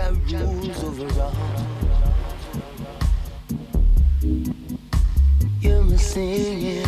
Jah rules over all. You're my singing.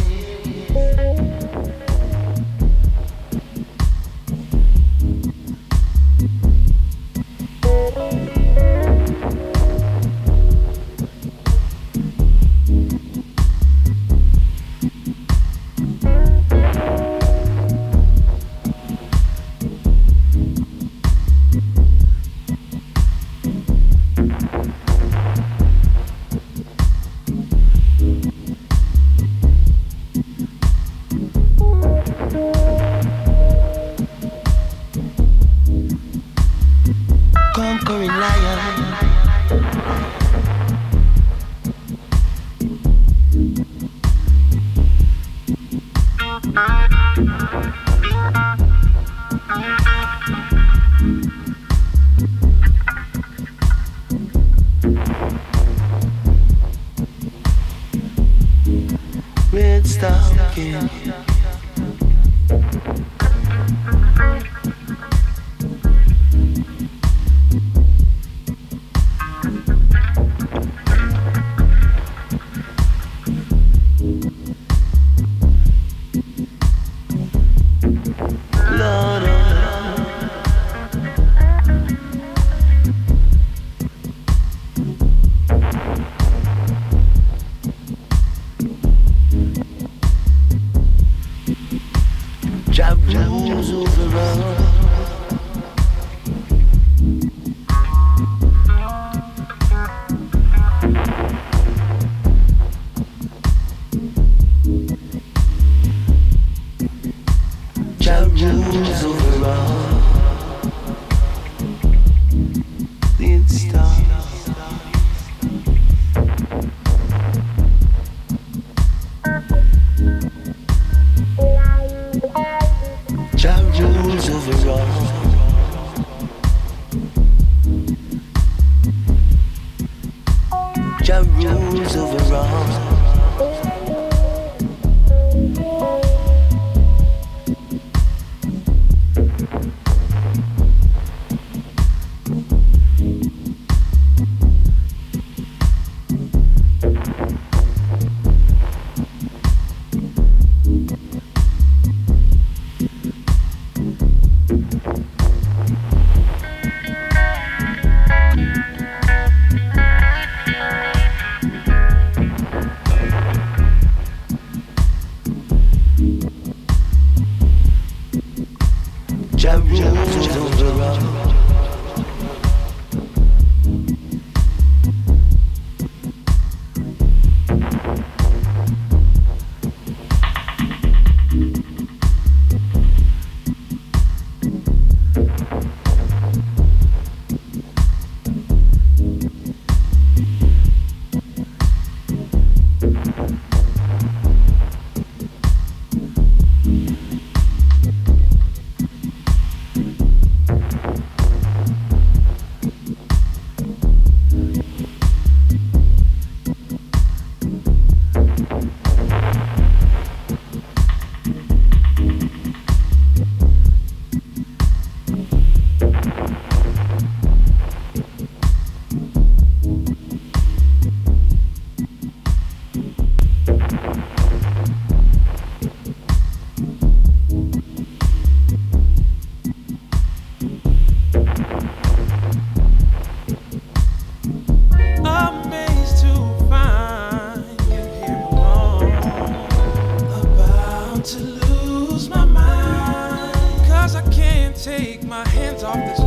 Take my hands off the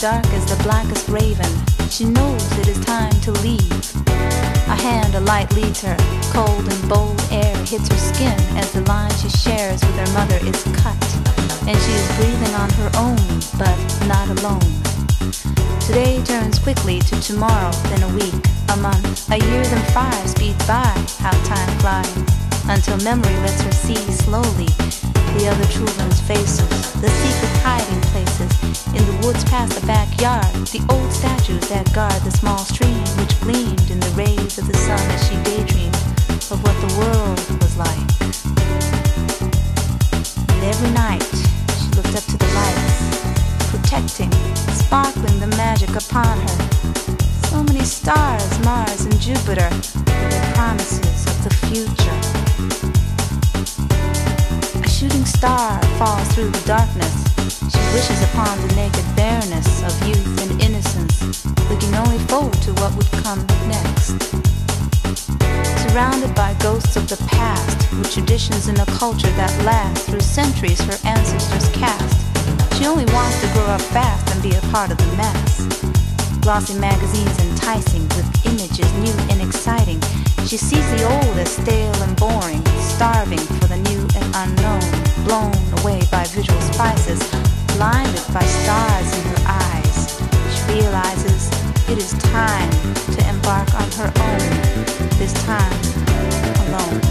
dark as the blackest raven. She knows it is time to leave. A hand, a light leads her. Cold and bold air hits her skin as the line she shares with her mother is cut. And she is breathing on her own, but not alone. Today turns quickly to tomorrow, then a week, a month, a year, then five speed by. How time flies until memory lets her see slowly the other children's faces, the secret hiding the woods past the backyard, the old statues that guard the small stream which gleamed in the rays of the sun as she daydreamed of what the world was like. And every night she looked up to the lights, protecting, sparkling the magic upon her. So many stars, Mars and Jupiter, their promises of the future A shooting star falls through the darkness. She wishes upon the naked come next. Surrounded by ghosts of the past, with traditions and a culture that lasts through centuries her ancestors cast, she only wants to grow up fast and be a part of the mass. Glossy magazines enticing with images new and exciting. She sees the old as stale and boring, starving for the new and unknown, blown away by visual spices, blinded by stars in her eyes. She realizes it is time embark on her own, this time alone.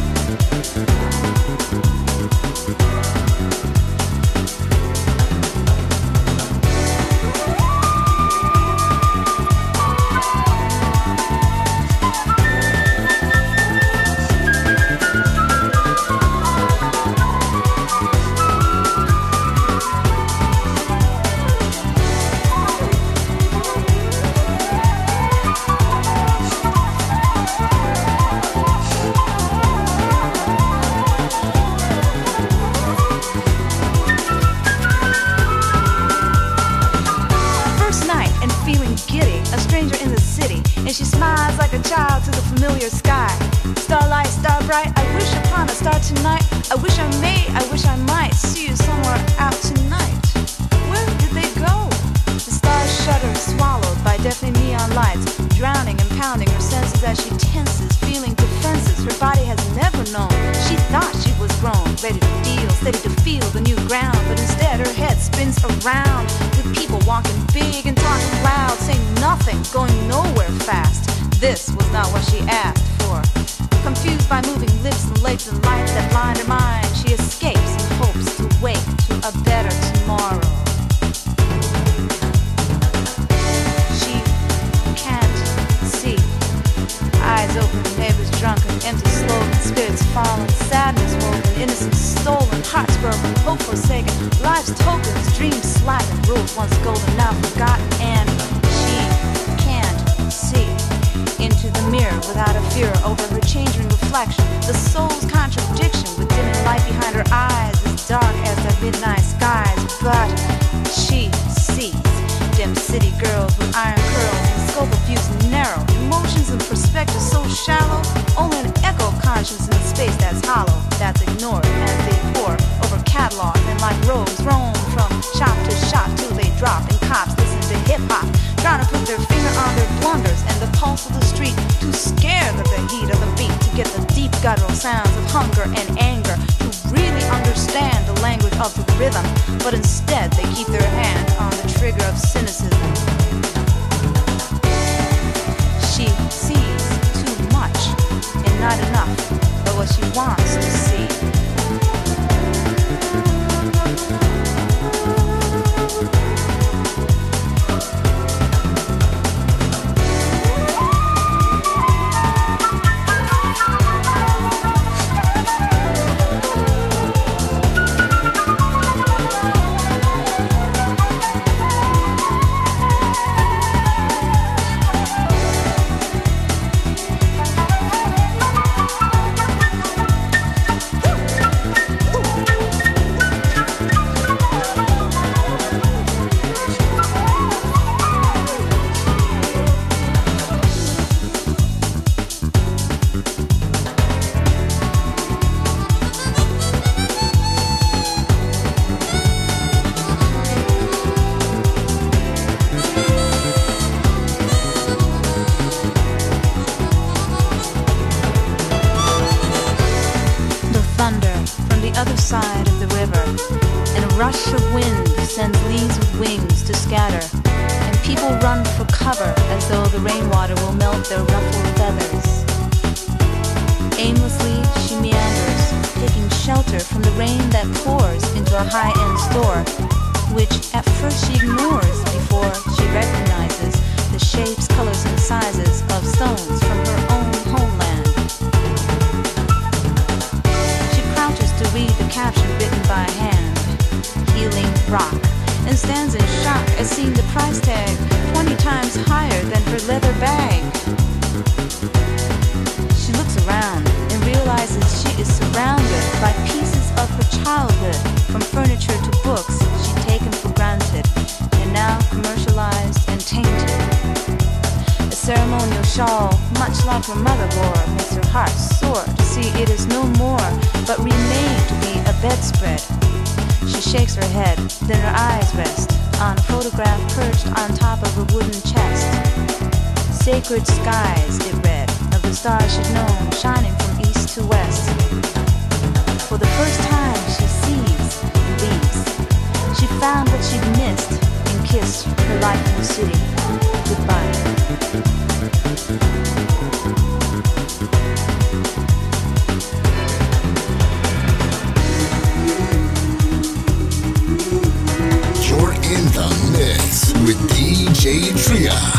her mother bore, makes her heart sore to see it is no more, but remade to be a bedspread. She shakes her head, then her eyes rest on a photograph perched on top of a wooden chest. Sacred skies, it read, of the stars she'd known, shining from east to west. For the first time, she sees these. She found what she'd missed and kissed her life in the city goodbye. DJ Tria.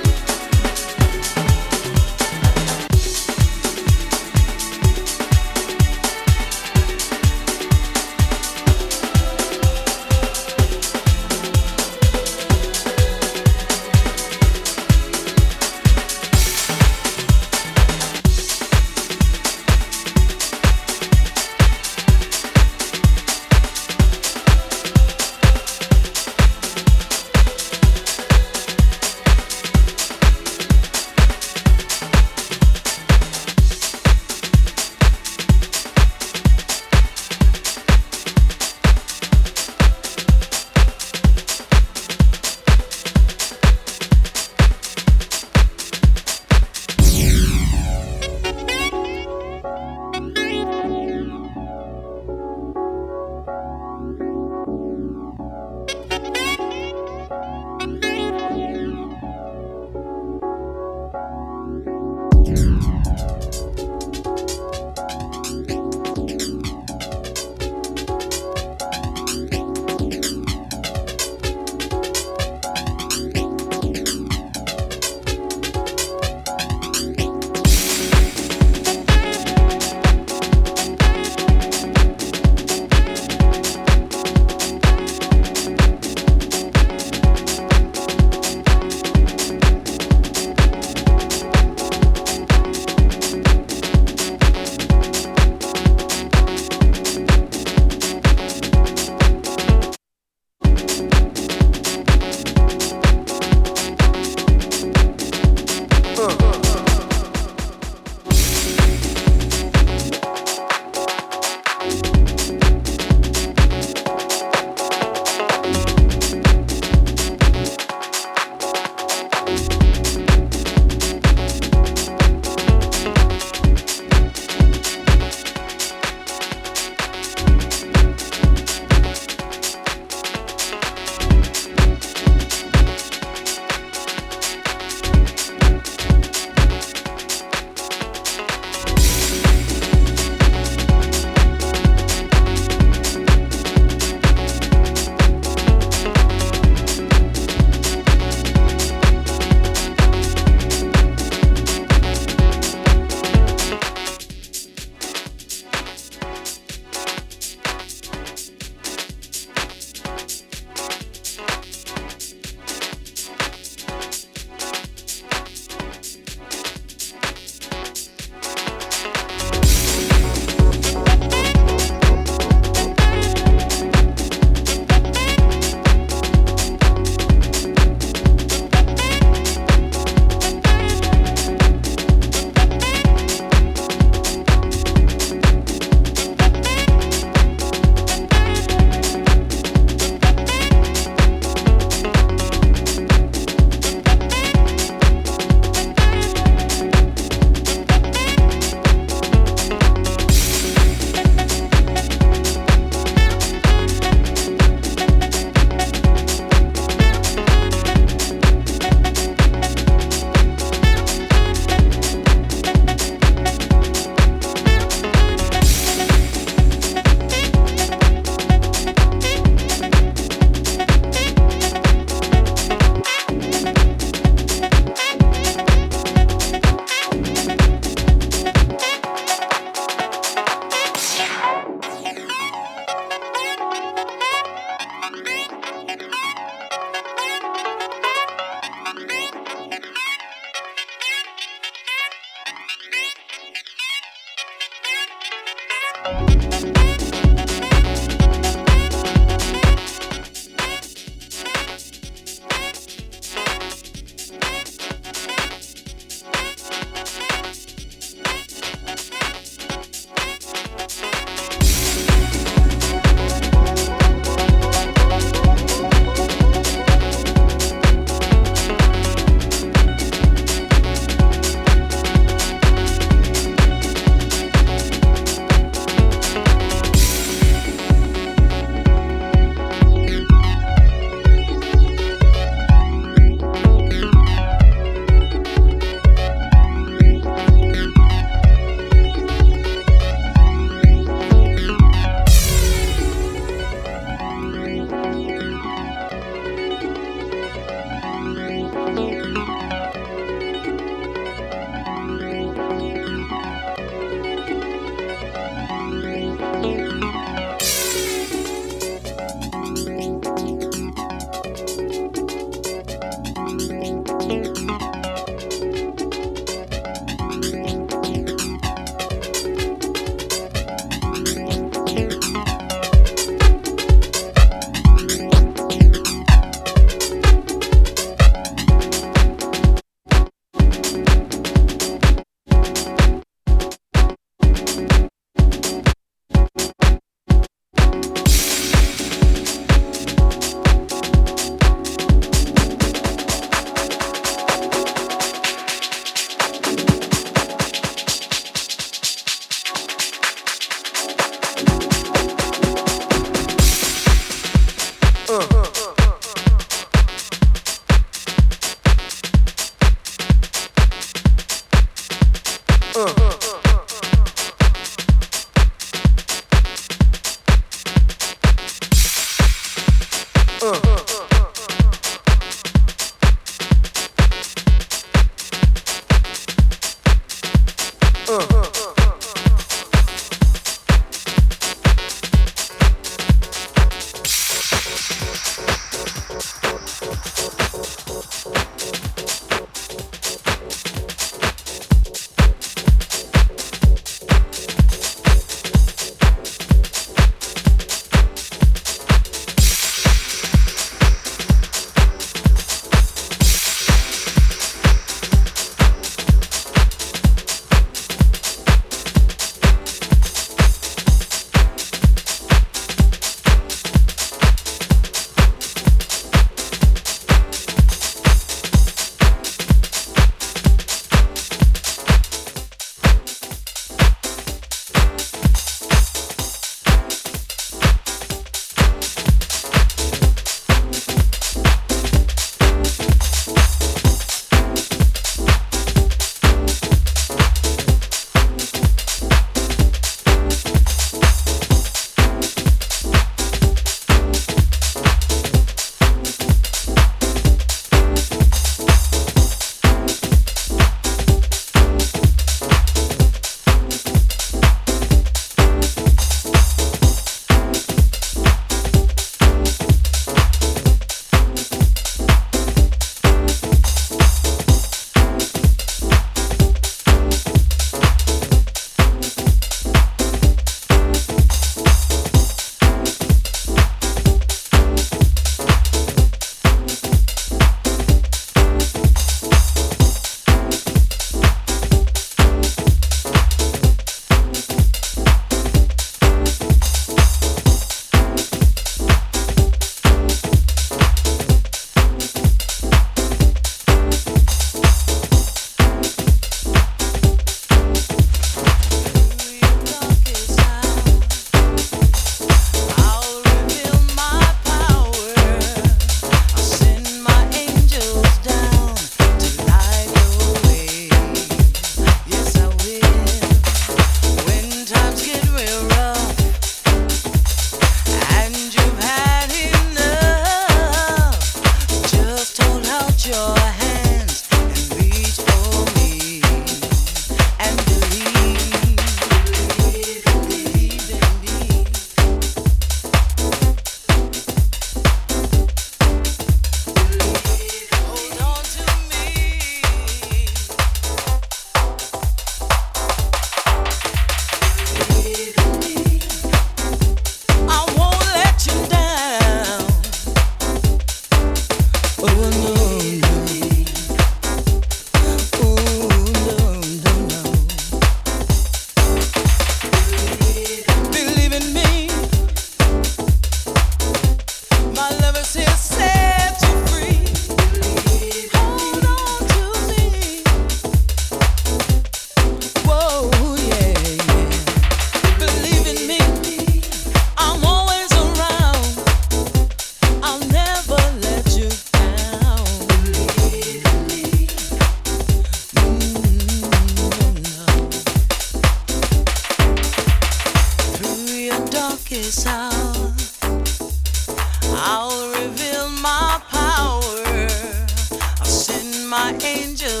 Whatever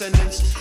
our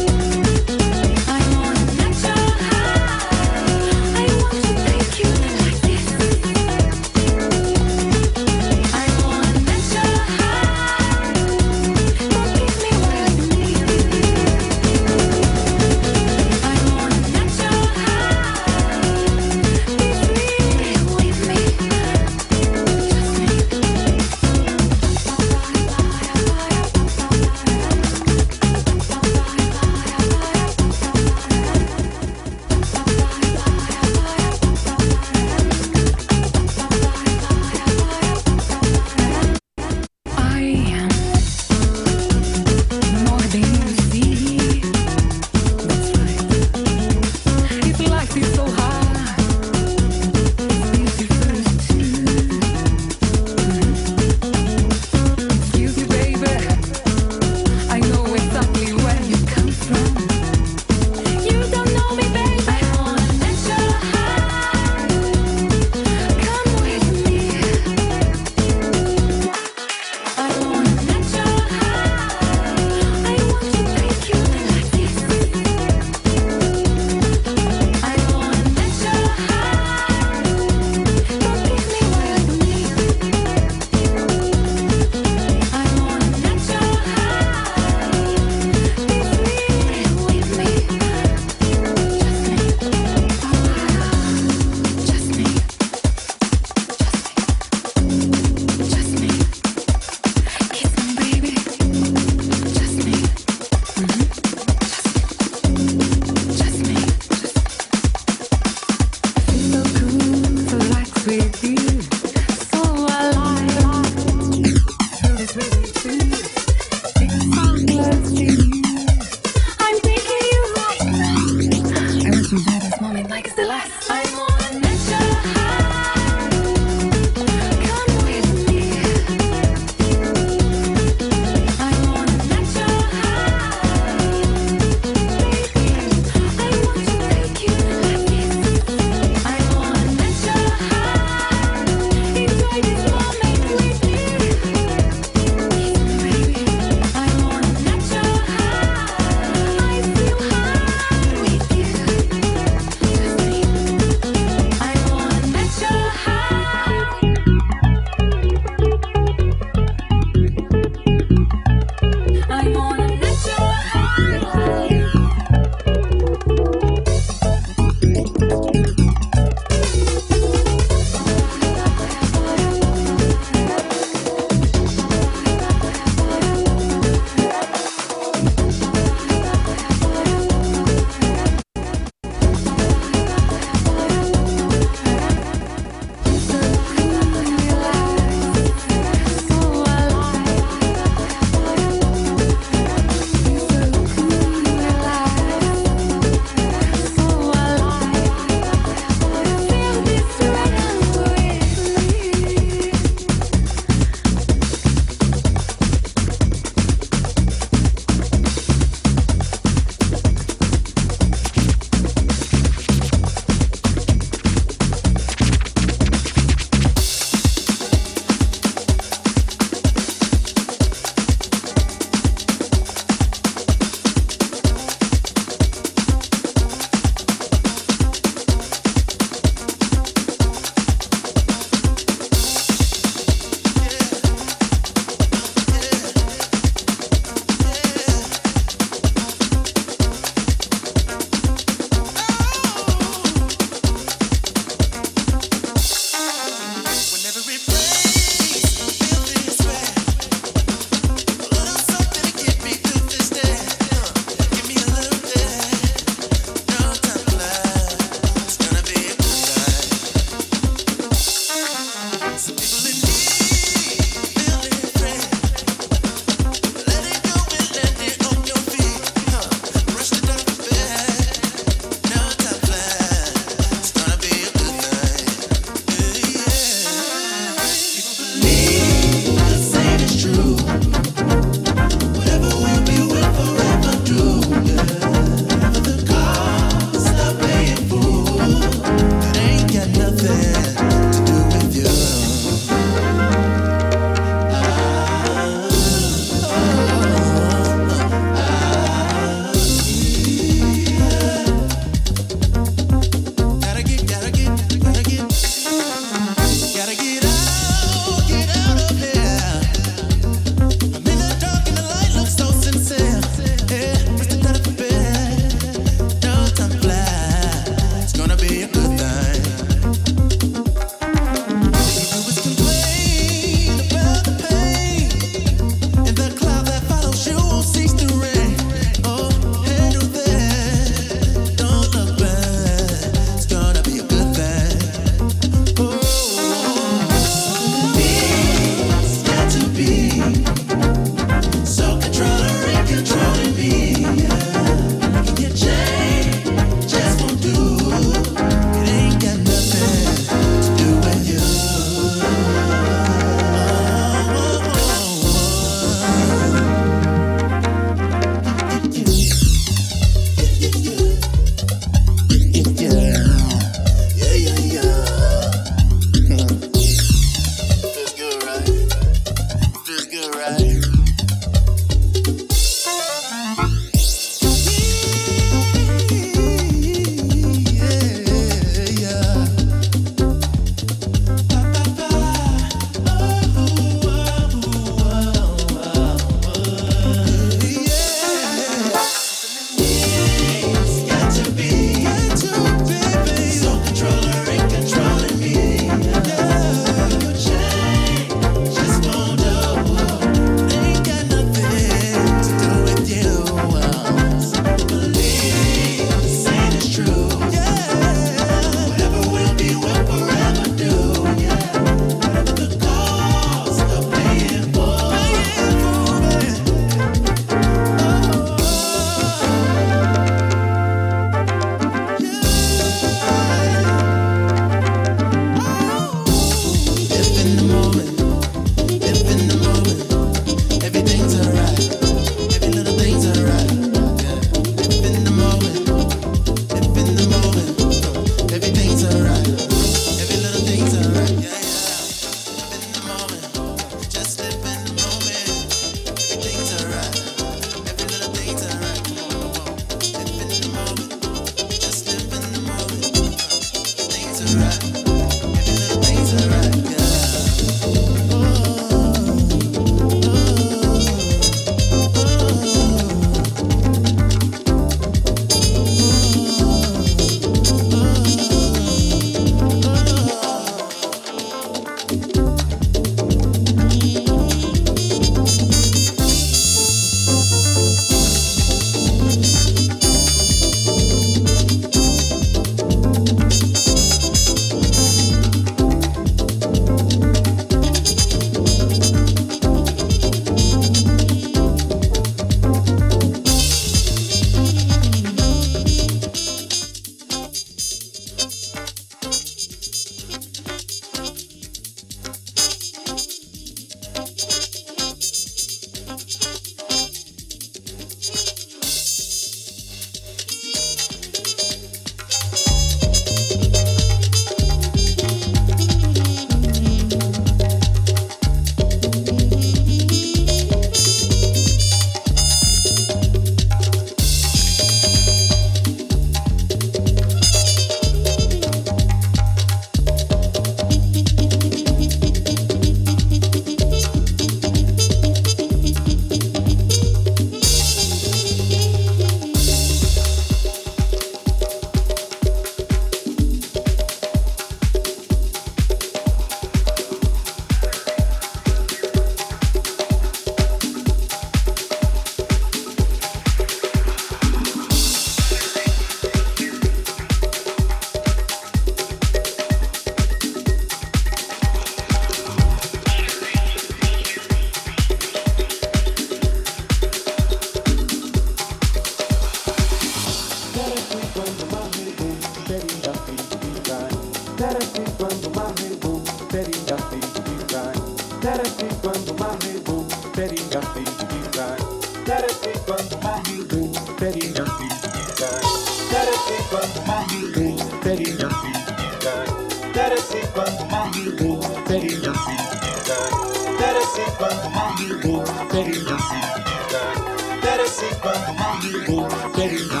Teresita,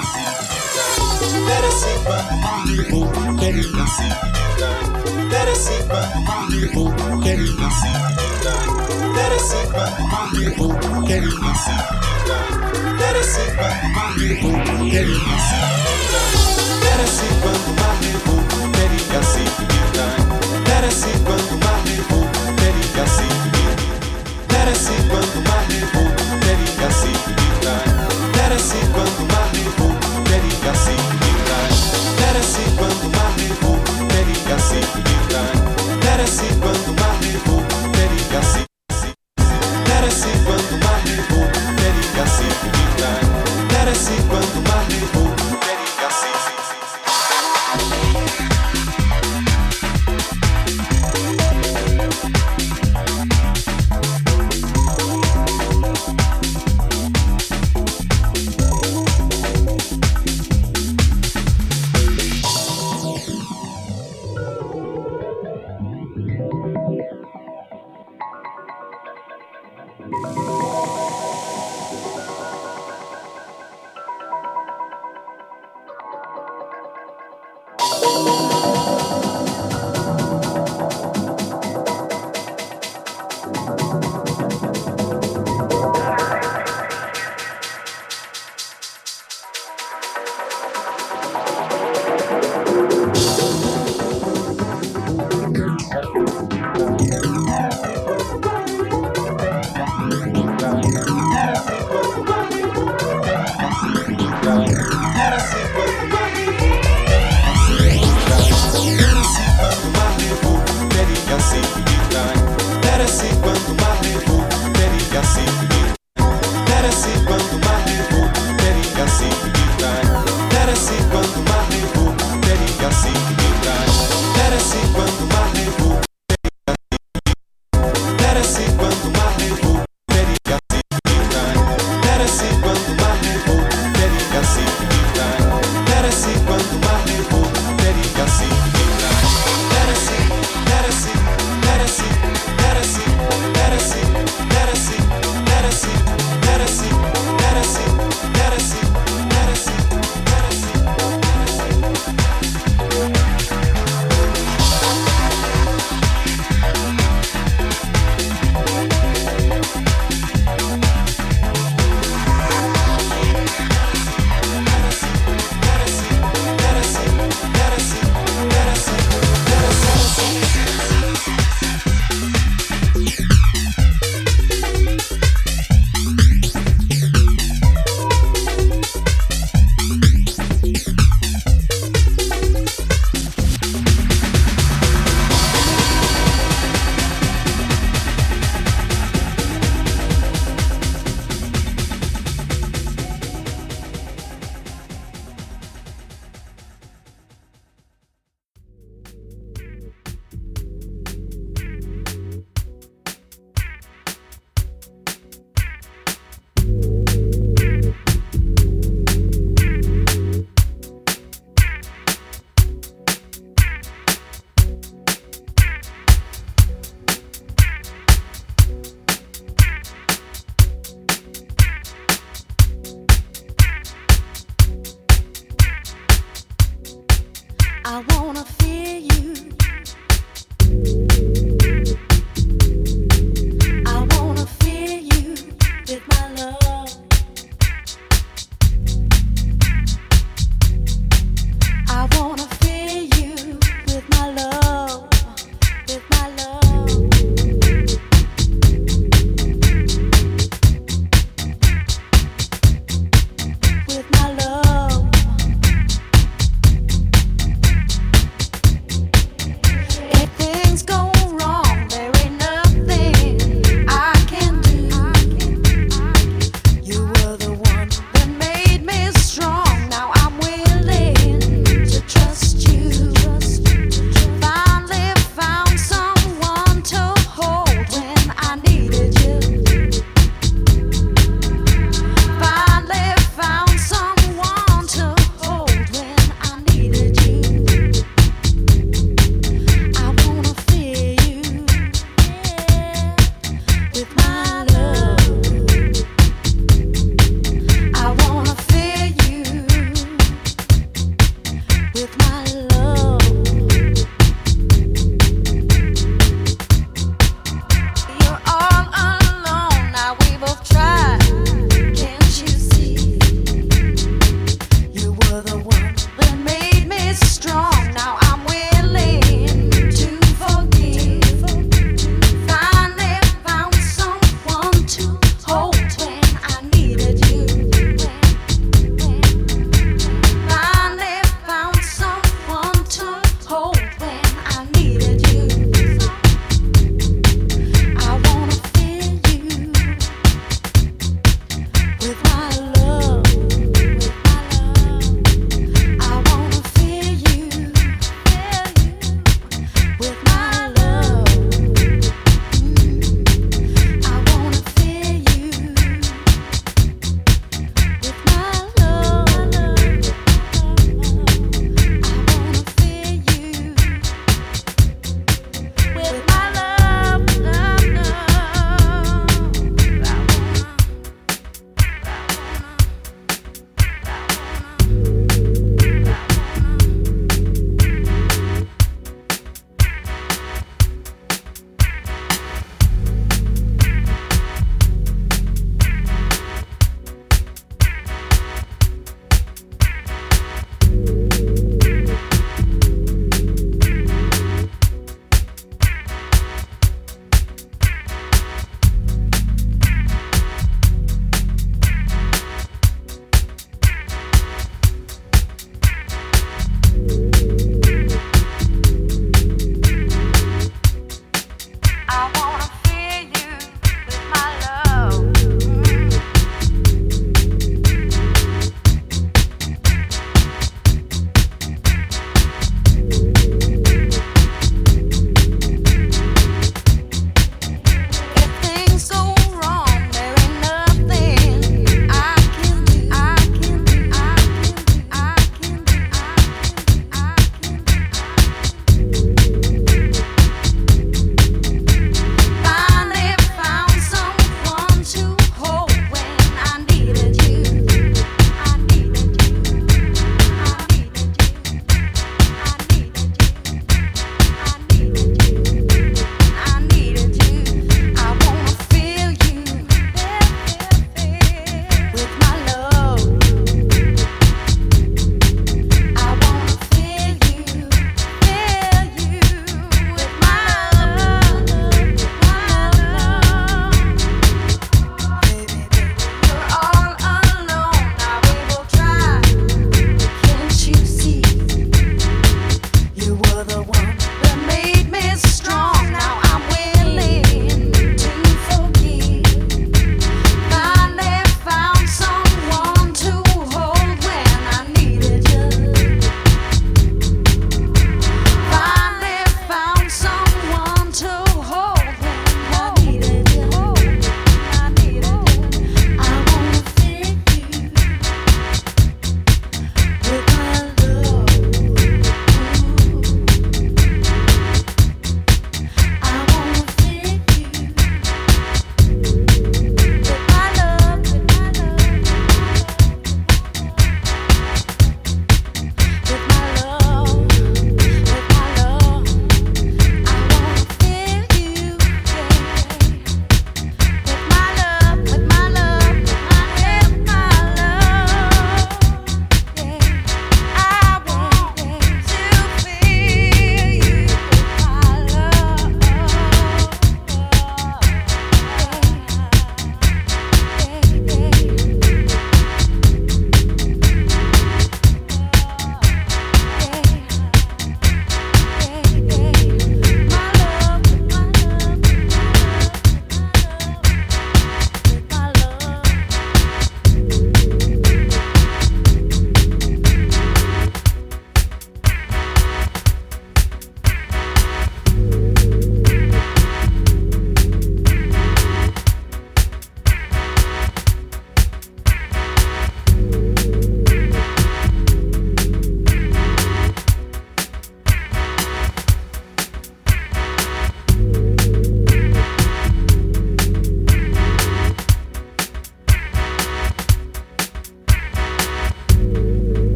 Teresita, Teresita, Teresita, Teresita,